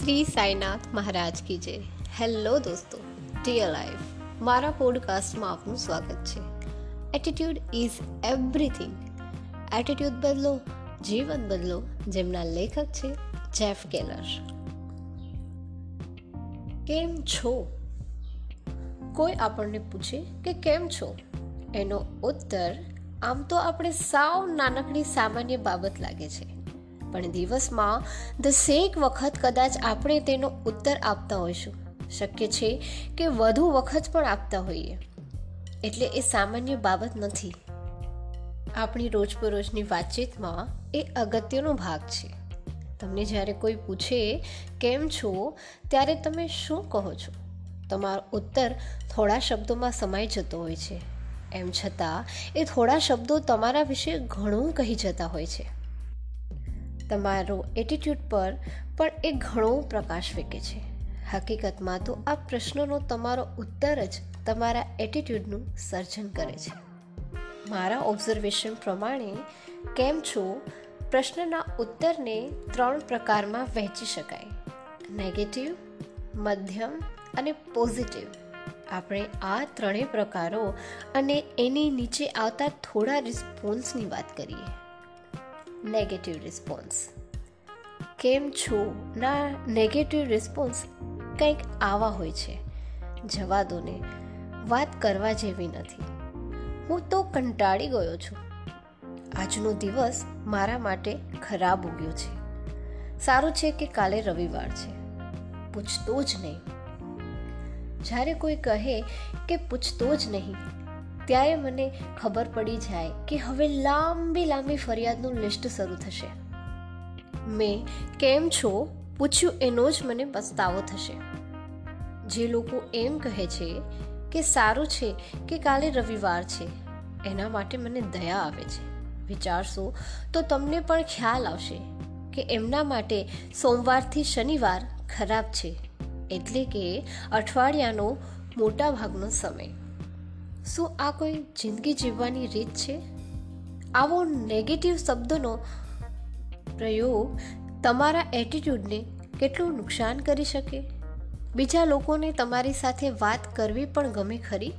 શ્રી સાઈનાથ મહારાજ કી જય. હેલો દોસ્તો dear life મારા પોડકાસ્ટમાં આપનું સ્વાગત છે. એટીટ્યુડ ઇઝ એવરીથિંગ એટીટ્યુડ બદલો, જીવન બદલો, જેમના લેખક છે જેફ કેલર કેમ છો? કોઈ આપણને પૂછે કે કેમ છો? એનો ઉત્તર આમ તો આપણે સાવ નાનકડી સામાન્ય બાબત લાગે છે. પણ દિવસમાં દસેક વખત કદાચ આપણે તેનો ઉત્તર આપતા હોઈશું. શક્ય છે કે વધુ વખત પણ આપતા હોઈએ. એટલે એ સામાન્ય બાબત નથી. આપણી રોજબરોજની વાતચીતમાં એ અગત્યનો ભાગ છે. તમને જ્યારે કોઈ પૂછે, કેમ છો? ત્યારે તમે શું કહો છો? તમારો ઉત્તર થોડા શબ્દોમાં સમાઈ જતો હોય છે. એમ છતાં, એ થોડા શબ્દો તમારા વિશે ઘણું કહી જતા હોય છે. તમારો એટીટ્યૂડ પર પણ એ ઘણો પ્રકાશ ફેંકે છે. હકીકતમાં તો આ પ્રશ્નનો તમારો ઉત્તર જ તમારા એટીટ્યૂડનું સર્જન કરે છે. મારા ઓબ્ઝર્વેશન પ્રમાણે, કેમ છો? પ્રશ્નના ઉત્તરને ત્રણ પ્રકારમાં વહેંચી શકાય. નેગેટિવ મધ્યમ અને પોઝિટિવ આપણે આ ત્રણેય પ્રકારો અને એની નીચે આવતા થોડા રિસ્પોન્સની વાત કરીએ. નેગેટિવ રિસ્પોન્સ કેમ છો? ના નેગેટિવ રિસ્પોન્સ કંઈક આવા હોય છે. જવા દો ને વાત કરવા જેવી નથી. હું તો કંટાળી ગયો છું. આજનો દિવસ મારા માટે ખરાબ ઉગ્યો છે. સારું છે કે કાલે રવિવાર છે. પૂછતો જ નહીં. જ્યારે કોઈ કહે કે પૂછતો જ નહીં ત્યારે મને ખબર પડી જાય કે હવે લાંબી લાંબી ફરિયાદનું લિસ્ટ શરૂ થશે. મેં કેમ છો? પૂછ્યું એનો જ મને પસ્તાવો થશે. જે લોકો એમ કહે છે કે સારું છે કે કાલે રવિવાર છે, એના માટે મને દયા આવે છે. વિચારશો તો તમને પણ ખ્યાલ આવશે કે એમના માટે સોમવારથી શનિવાર ખરાબ છે, એટલે કે અઠવાડિયાનો મોટા ભાગનો સમય. શું આ કોઈ જિંદગી જીવવાની રીત છે? આવો નેગેટિવ શબ્દનો પ્રયોગ તમારા એટીટ્યૂડને કેટલું નુકસાન કરી શકે? બીજા લોકોને તમારી સાથે વાત કરવી પણ ગમે ખરી?